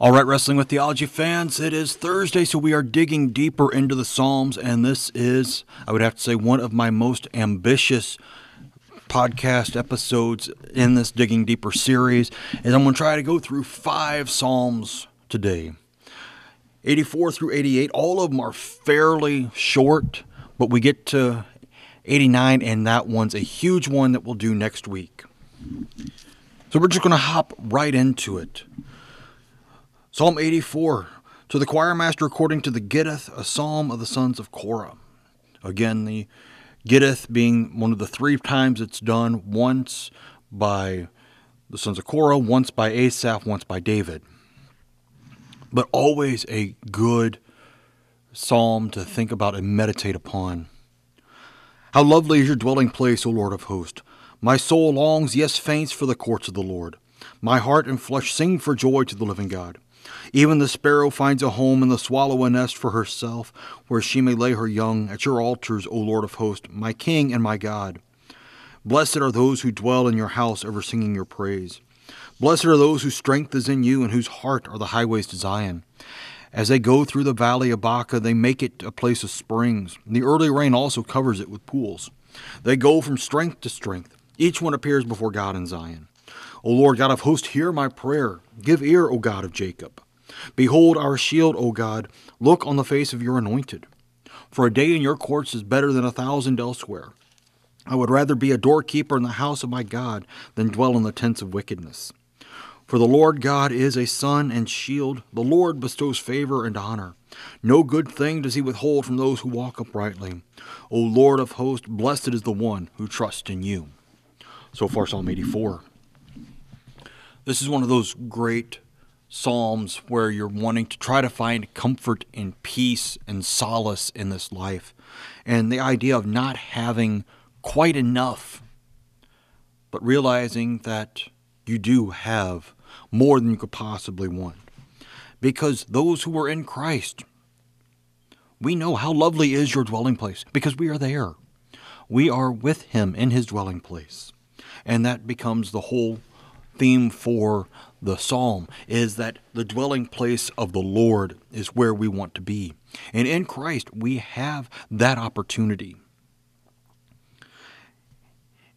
All right, Wrestling with Theology fans, it is Thursday, so we are digging deeper into the Psalms, and this is, I would have to say, one of my most ambitious podcast episodes in this Digging Deeper series. And I'm going to try to go through five Psalms today 84 through 88. All of them are fairly short, but we get to 89, and that one's a huge one that we'll do next week. So we're just going to hop right into it. Psalm 84 To the choir master according to the Gittith, a psalm of the sons of Korah. Again, the Gittith being one of the three times it's done, once by the sons of Korah, once by Asaph, once by David. But always a good psalm to think about and meditate upon. How lovely is your dwelling place, O Lord of hosts! My soul longs, yes, faints for the courts of the Lord. My heart and flesh sing for joy to the living God. Even the sparrow finds a home and the swallow a nest for herself, where she may lay her young at your altars, O Lord of hosts, my King and my God. Blessed are those who dwell in your house, ever singing your praise. Blessed are those whose strength is in you and whose heart are the highways to Zion. As they go through the valley of Baca, they make it a place of springs. The early rain also covers it with pools. They go from strength to strength. Each one appears before God in Zion. O Lord God of hosts, hear my prayer. Give ear, O God of Jacob. Behold our shield, O God. Look on the face of your anointed. For a day in your courts is better than a thousand elsewhere. I would rather be a doorkeeper in the house of my God than dwell in the tents of wickedness. For the Lord God is a sun and shield. The Lord bestows favor and honor. No good thing does he withhold from those who walk uprightly. O Lord of hosts, blessed is the one who trusts in you. So far, Psalm 84. This is one of those great psalms where you're wanting to try to find comfort and peace and solace in this life. And the idea of not having quite enough, but realizing that you do have more than you could possibly want. Because those who are in Christ, we know how lovely is your dwelling place because we are there. We are with him in his dwelling place. And that becomes the whole theme for the psalm is that the dwelling place of the Lord is where we want to be. And in Christ, we have that opportunity.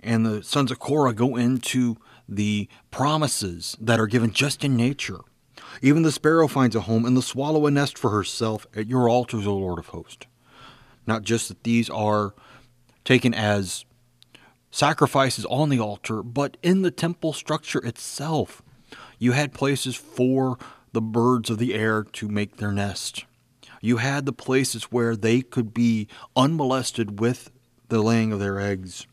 And the sons of Korah go into the promises that are given just in nature. Even the sparrow finds a home, and the swallow a nest for herself at your altars, O Lord of hosts. Not just that these are taken as sacrifices on the altar, but in the temple structure itself. You had places for the birds of the air to make their nest. You had the places where they could be unmolested with the laying of their eggs.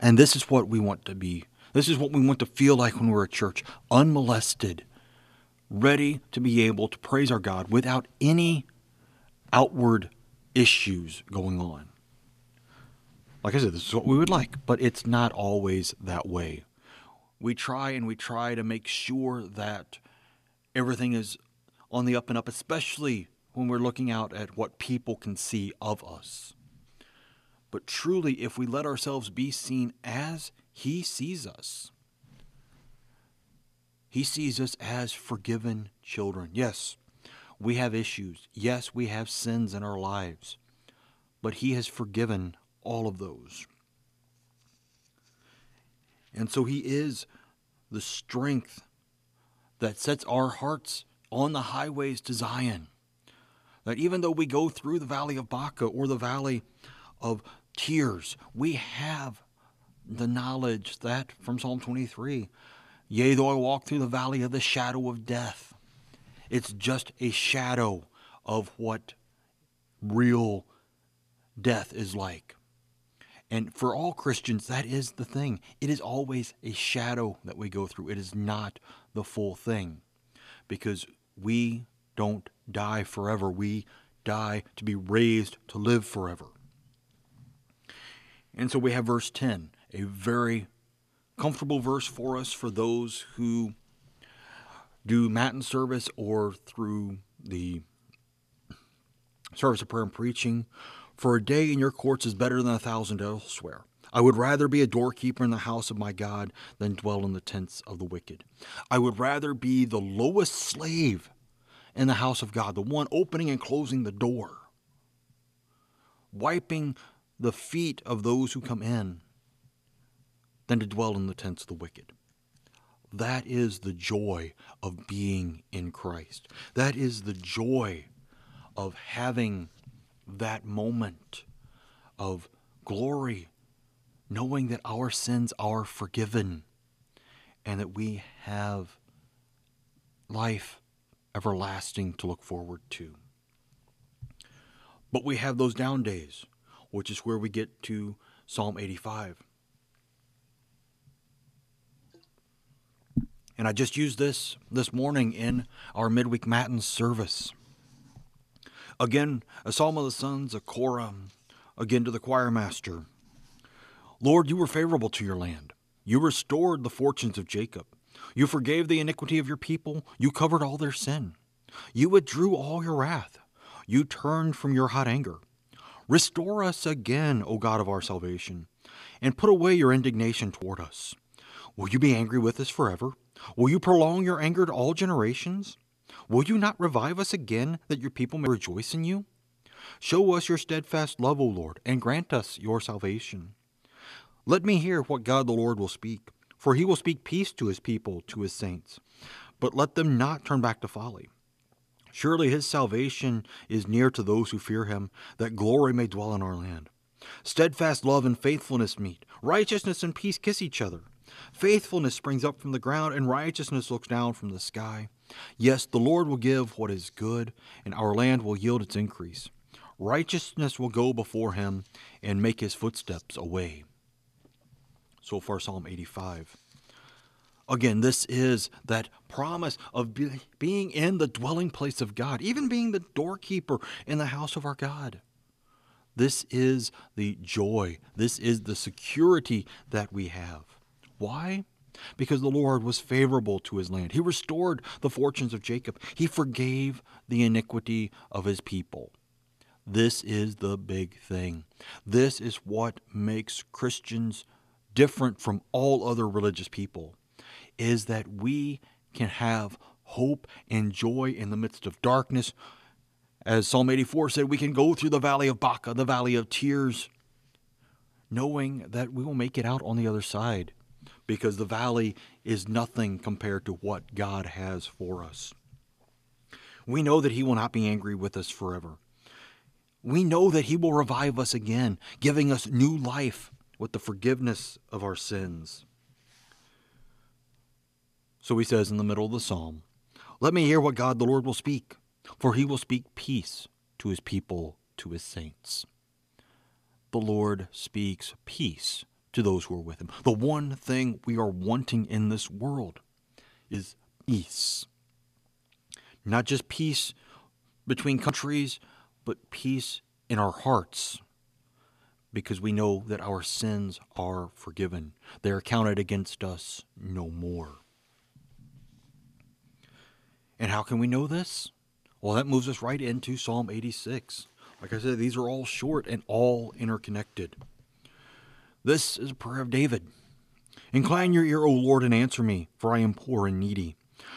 And this is what we want to be. This is what we want to feel like when we're at church unmolested, ready to be able to praise our God without any outward issues going on. Like I said, this is what we would like, but it's not always that way. We try and we try to make sure that everything is on the up and up, especially when we're looking out at what people can see of us. But truly, if we let ourselves be seen as He sees us, He sees us as forgiven children. Yes, we have issues. Yes, we have sins in our lives. But He has forgiven all of those. And so He is the strength that sets our hearts on the highways to Zion. That even though we go through the valley of Baca or the valley of tears, we have the knowledge that from Psalm 23 Yea, though I walk through the valley of the shadow of death, it's just a shadow of what real death is like. And for all Christians, that is the thing. It is always a shadow that we go through, it is not the full thing. Because we don't die forever, we die to be raised to live forever. And so we have verse 10, a very comfortable verse for us for those who do Matin service or through the service of prayer and preaching for a day in your courts is better than a thousand elsewhere. I would rather be a doorkeeper in the house of my God than dwell in the tents of the wicked. I would rather be the lowest slave in the house of God, the one opening and closing the door, wiping the feet of those who come in, than to dwell in the tents of the wicked. That is the joy of being in Christ. That is the joy of having that moment of glory, knowing that our sins are forgiven and that we have life everlasting to look forward to. But we have those down days, which is where we get to Psalm 85. And I just used this this morning in our midweek matins service. Again, a psalm of the sons of Korah, again to the choir master. Lord, you were favorable to your land. You restored the fortunes of Jacob. You forgave the iniquity of your people. You covered all their sin. You withdrew all your wrath. You turned from your hot anger. Restore us again, O God of our salvation, and put away your indignation toward us. Will you be angry with us forever? Will you prolong your anger to all generations? Will you not revive us again, that your people may rejoice in you? Show us your steadfast love, O Lord, and grant us your salvation. Let me hear what God the Lord will speak, for he will speak peace to his people, to his saints. But let them not turn back to folly. Surely his salvation is near to those who fear him, that glory may dwell in our land. Steadfast love and faithfulness meet, righteousness and peace kiss each other. Faithfulness springs up from the ground, and righteousness looks down from the sky. Yes, the Lord will give what is good, and our land will yield its increase. Righteousness will go before him and make his footsteps a way. So far, Psalm 85. Again, this is that promise of be, being in the dwelling place of God, even being the doorkeeper in the house of our God. This is the joy, this is the security that we have. Why? Because the Lord was favorable to his land. He restored the fortunes of Jacob. He forgave the iniquity of his people. This is the big thing. This is what makes Christians different from all other religious people is that we can have hope and joy in the midst of darkness. As Psalm 84 said, we can go through the valley of Baca, the valley of tears, knowing that we will make it out on the other side because the valley is nothing compared to what God has for us. We know that He will not be angry with us forever. We know that He will revive us again, giving us new life with the forgiveness of our sins. So He says in the middle of the psalm, Let me hear what God the Lord will speak, for He will speak peace to His people, to His saints. The Lord speaks peace to those who are with him. The one thing we are wanting in this world is peace. Not just peace between countries, but peace in our hearts because we know that our sins are forgiven. They are counted against us no more. And how can we know this? Well, that moves us right into Psalm 86. Like I said, these are all short and all interconnected. This is a prayer of David. Incline your ear, O Lord, and answer me, for I am poor and needy.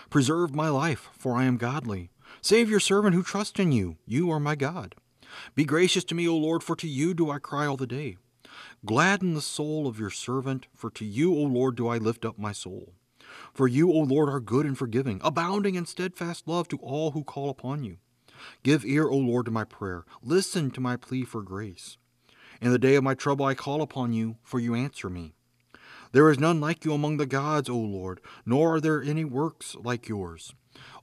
Preserve my life, for I am godly. Save your servant who trusts in you. You are my God. Be gracious to me, O Lord, for to you do I cry all the day. Gladden the soul of your servant, for to you, O Lord, do I lift up my soul. For you, O Lord, are good and forgiving, abounding in steadfast love to all who call upon you. Give ear, O Lord, to my prayer. Listen to my plea for grace. In the day of my trouble I call upon you, for you answer me. There is none like you among the gods, O Lord, nor are there any works like yours.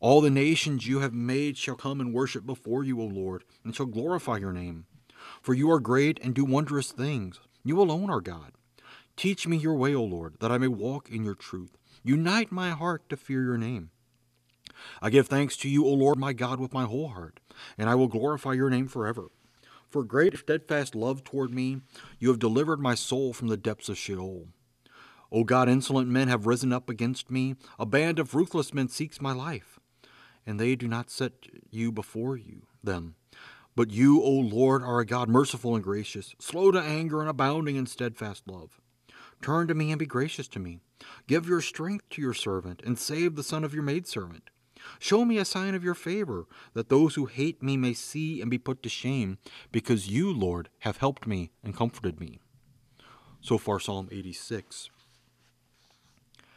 All the nations you have made shall come and worship before you, O Lord, and shall glorify your name. For you are great and do wondrous things. You alone are God. Teach me your way, O Lord, that I may walk in your truth. Unite my heart to fear your name. I give thanks to you, O Lord my God, with my whole heart, and I will glorify your name forever. For great steadfast love toward me, you have delivered my soul from the depths of Sheol. O God, insolent men have risen up against me. A band of ruthless men seeks my life, and they do not set you before you them. But you, O Lord, are a God merciful and gracious, slow to anger and abounding in steadfast love. Turn to me and be gracious to me. Give your strength to your servant, and save the son of your maidservant. Show me a sign of your favor, that those who hate me may see and be put to shame, because you, Lord, have helped me and comforted me. So far, Psalm 86.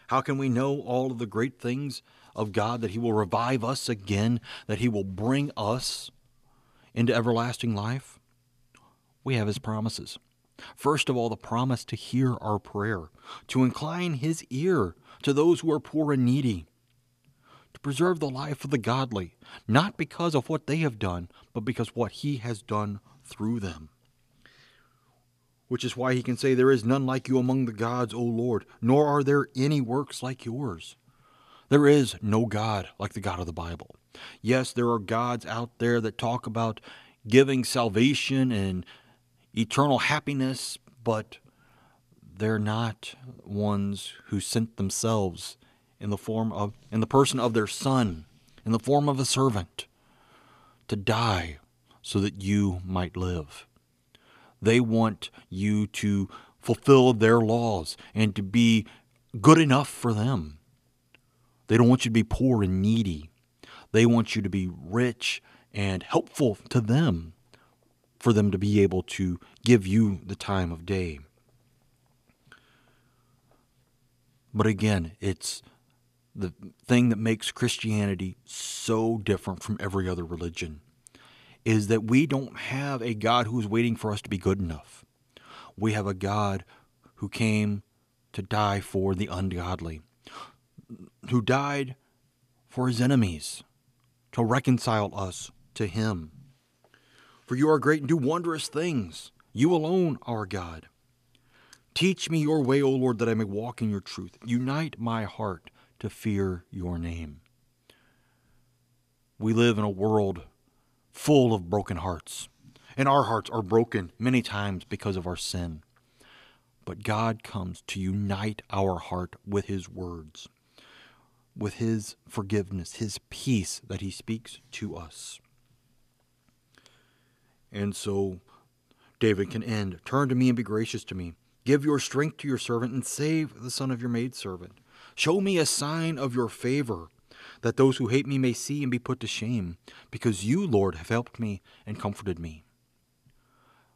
How can we know all of the great things of God that He will revive us again, that He will bring us into everlasting life? We have His promises. First of all, the promise to hear our prayer, to incline His ear to those who are poor and needy, to preserve the life of the godly, not because of what they have done, but because what He has done through them which is why he can say, There is none like you among the gods, O Lord, nor are there any works like yours. There is no God like the God of the Bible. Yes, there are gods out there that talk about giving salvation and eternal happiness, but they're not ones who sent themselves in the form of in the person of their son, in the form of a servant, to die so that you might live. They want you to fulfill their laws and to be good enough for them. They don't want you to be poor and needy. They want you to be rich and helpful to them for them to be able to give you the time of day. But again, it's the thing that makes Christianity so different from every other religion is that we don't have a God who is waiting for us to be good enough. We have a God who came to die for the ungodly, who died for his enemies, to reconcile us to him. For you are great and do wondrous things. You alone are God. Teach me your way, O Lord, that I may walk in your truth. Unite my heart to fear your name. We live in a world full of broken hearts. And our hearts are broken many times because of our sin. But God comes to unite our heart with His words, with His forgiveness, His peace that He speaks to us. And so David can end Turn to me and be gracious to me. Give your strength to your servant and save the son of your maidservant. Show me a sign of your favor that those who hate me may see and be put to shame, because you, Lord, have helped me and comforted me.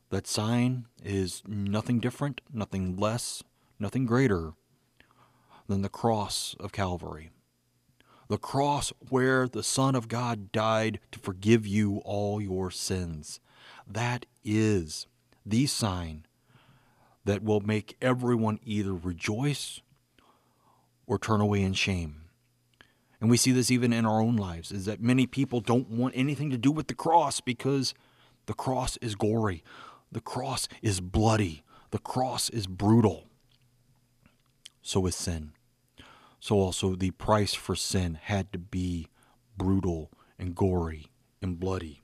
That sign is nothing different, nothing less, nothing greater than the cross of Calvary. The cross where the Son of God died to forgive you all your sins. That is the sign that will make everyone either rejoice or turn away in shame. And we see this even in our own lives, is that many people don't want anything to do with the cross because the cross is gory, the cross is bloody, the cross is brutal. So is sin. So also the price for sin had to be brutal and gory and bloody.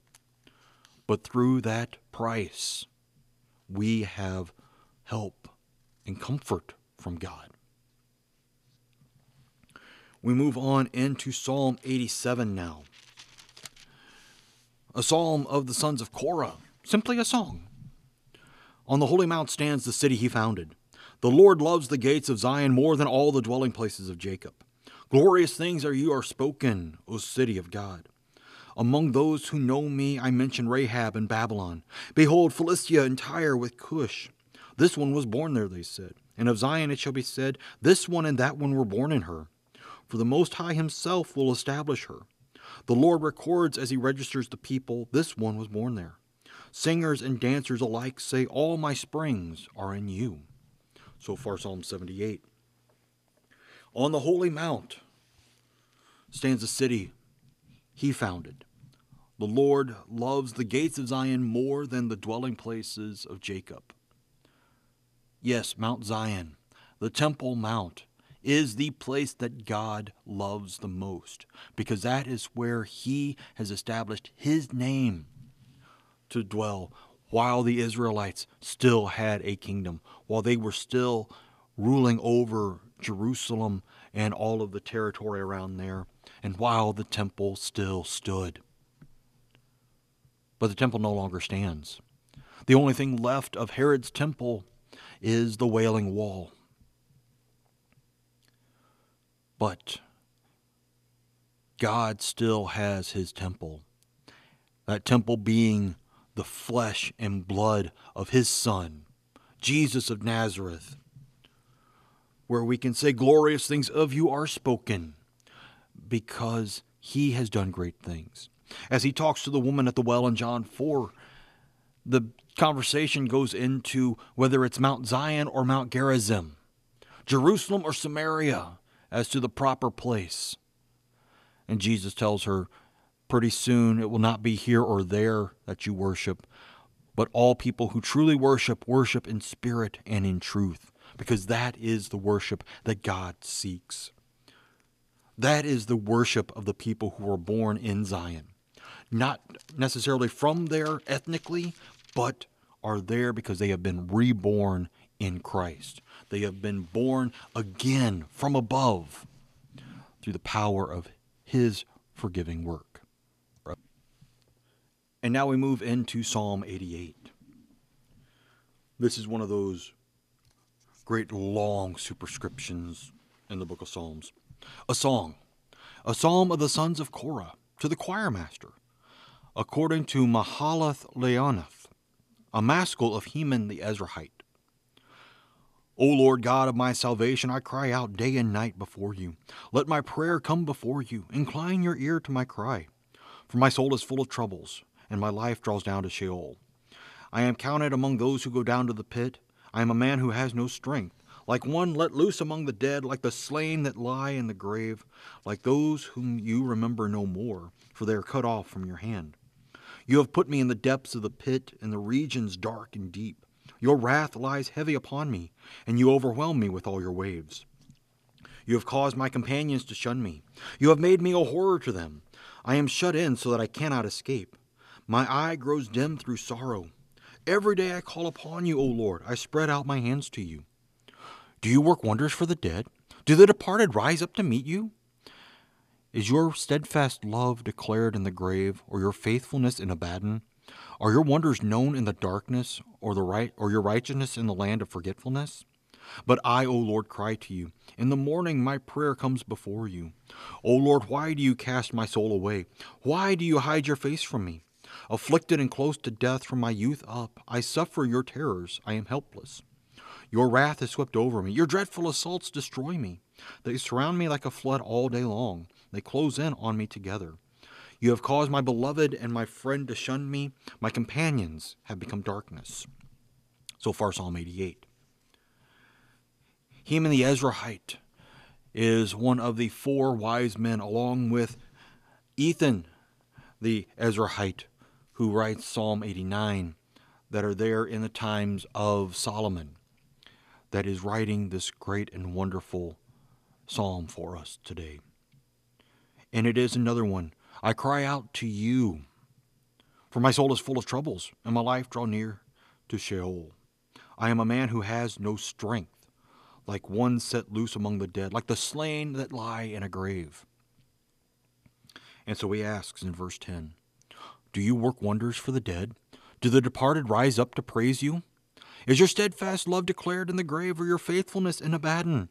But through that price, we have help and comfort from God we move on into Psalm 87 now. A psalm of the sons of Korah, simply a song. On the holy mount stands the city he founded. The Lord loves the gates of Zion more than all the dwelling places of Jacob. Glorious things are you are spoken, O city of God. Among those who know me, I mention Rahab and Babylon. Behold, Philistia and Tyre with Cush. This one was born there, they said. And of Zion it shall be said, This one and that one were born in her for the Most High Himself will establish her. The Lord records as He registers the people, this one was born there. Singers and dancers alike say, All my springs are in you. So far, Psalm 78. On the holy mount stands a city he founded. The Lord loves the gates of Zion more than the dwelling places of Jacob. Yes, Mount Zion, the Temple Mount, is the place that God loves the most because that is where He has established His name to dwell while the Israelites still had a kingdom, while they were still ruling over Jerusalem and all of the territory around there, and while the temple still stood. but the temple no longer stands. The only thing left of Herod's temple is the Wailing Wall. But God still has his temple. That temple being the flesh and blood of his Son, Jesus of Nazareth, where we can say, Glorious things of you are spoken, because he has done great things. As he talks to the woman at the well in John 4, the conversation goes into whether it's Mount Zion or Mount Gerizim, Jerusalem or Samaria, as to the proper place. And Jesus tells her, Pretty soon it will not be here or there that you worship, but all people who truly worship, worship in spirit and in truth, because that is the worship that God seeks. That is the worship of the people who are born in Zion. Not necessarily from there ethnically, but are there because they have been reborn in Christ. They have been born again from above through the power of His forgiving work. And now we move into Psalm 88. This is one of those great long superscriptions in the book of Psalms. A song, a psalm of the sons of Korah to the choir master, according to Mahalath Leannoth, a maskil of Heman the Ezrahite. O Lord God of my salvation, I cry out day and night before you. Let my prayer come before you. Incline your ear to my cry. For my soul is full of troubles and my life draws down to Sheol. I am counted among those who go down to the pit. I am a man who has no strength, like one let loose among the dead, like the slain that lie in the grave, like those whom you remember no more, for they are cut off from your hand. You have put me in the depths of the pit, in the regions dark and deep. Your wrath lies heavy upon me, and you overwhelm me with all your waves. You have caused my companions to shun me. You have made me a horror to them. I am shut in so that I cannot escape. My eye grows dim through sorrow. Every day I call upon you, O Lord. I spread out my hands to you. Do you work wonders for the dead? Do the departed rise up to meet you? Is your steadfast love declared in the grave, or your faithfulness in Abaddon? Are your wonders known in the darkness, or the right, or your righteousness in the land of forgetfulness? But I, O Lord, cry to you. In the morning my prayer comes before you. O Lord, why do you cast my soul away? Why do you hide your face from me? Afflicted and close to death from my youth up, I suffer your terrors, I am helpless. Your wrath has swept over me, your dreadful assaults destroy me. They surround me like a flood all day long, they close in on me together. You have caused my beloved and my friend to shun me, my companions have become darkness. So far, Psalm 88. Heman the Ezrahite is one of the four wise men, along with Ethan the Ezrahite, who writes Psalm 89 that are there in the times of Solomon that is writing this great and wonderful psalm for us today. And it is another one. I cry out to you, for my soul is full of troubles, and my life draw near to Sheol. I am a man who has no strength, like one set loose among the dead, like the slain that lie in a grave. And so he asks in verse 10 do you work wonders for the dead? Do the departed rise up to praise you? Is your steadfast love declared in the grave, or your faithfulness in Abaddon?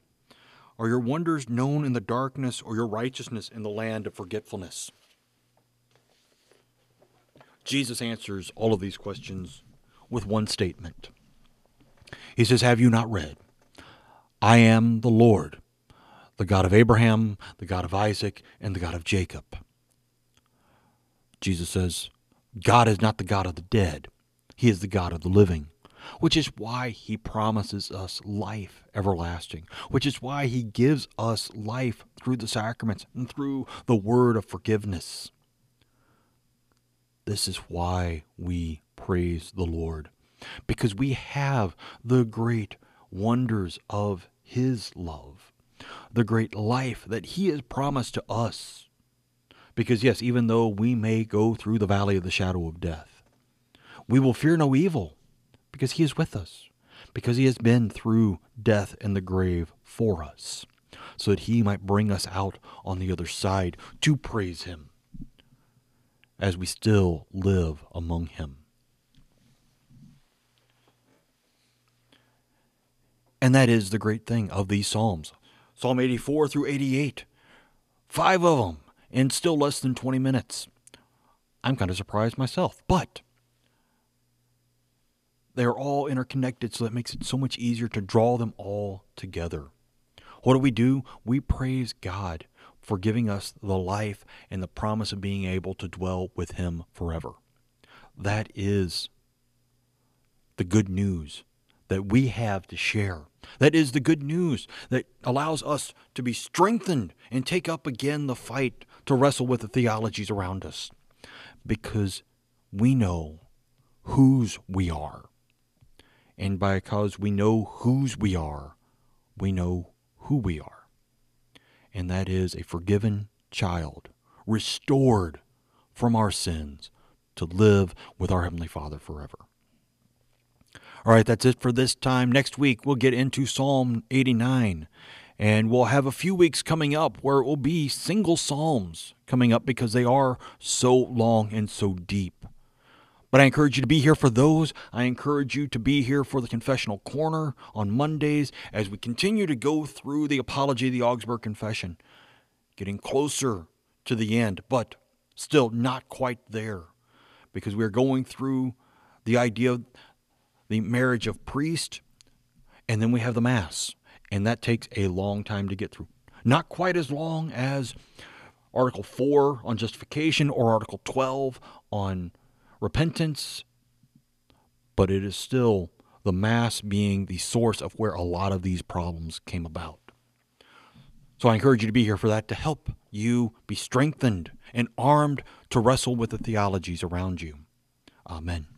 Are your wonders known in the darkness, or your righteousness in the land of forgetfulness? Jesus answers all of these questions with one statement. He says, Have you not read? I am the Lord, the God of Abraham, the God of Isaac, and the God of Jacob. Jesus says, God is not the God of the dead, He is the God of the living, which is why He promises us life everlasting, which is why He gives us life through the sacraments and through the word of forgiveness. This is why we praise the Lord, because we have the great wonders of His love, the great life that He has promised to us. Because, yes, even though we may go through the valley of the shadow of death, we will fear no evil because He is with us, because He has been through death and the grave for us, so that He might bring us out on the other side to praise Him as we still live among Him. And that is the great thing of these Psalms Psalm 84 through 88. Five of them in still less than 20 minutes. I'm kind of surprised myself, but they're all interconnected, so that makes it so much easier to draw them all together. What do we do? We praise God for giving us the life and the promise of being able to dwell with Him forever. That is the good news that we have to share. That is the good news that allows us to be strengthened and take up again the fight to wrestle with the theologies around us because we know whose we are. And because we know whose we are, we know who we are. And that is a forgiven child, restored from our sins to live with our Heavenly Father forever. All right, that's it for this time. Next week, we'll get into Psalm 89. And we'll have a few weeks coming up where it will be single Psalms coming up because they are so long and so deep. But I encourage you to be here for those. I encourage you to be here for the Confessional Corner on Mondays as we continue to go through the Apology of the Augsburg Confession, getting closer to the end, but still not quite there because we're going through the idea of the marriage of priest, and then we have the Mass. And that takes a long time to get through. Not quite as long as Article 4 on justification or Article 12 on repentance, but it is still the Mass being the source of where a lot of these problems came about. So I encourage you to be here for that to help you be strengthened and armed to wrestle with the theologies around you. Amen.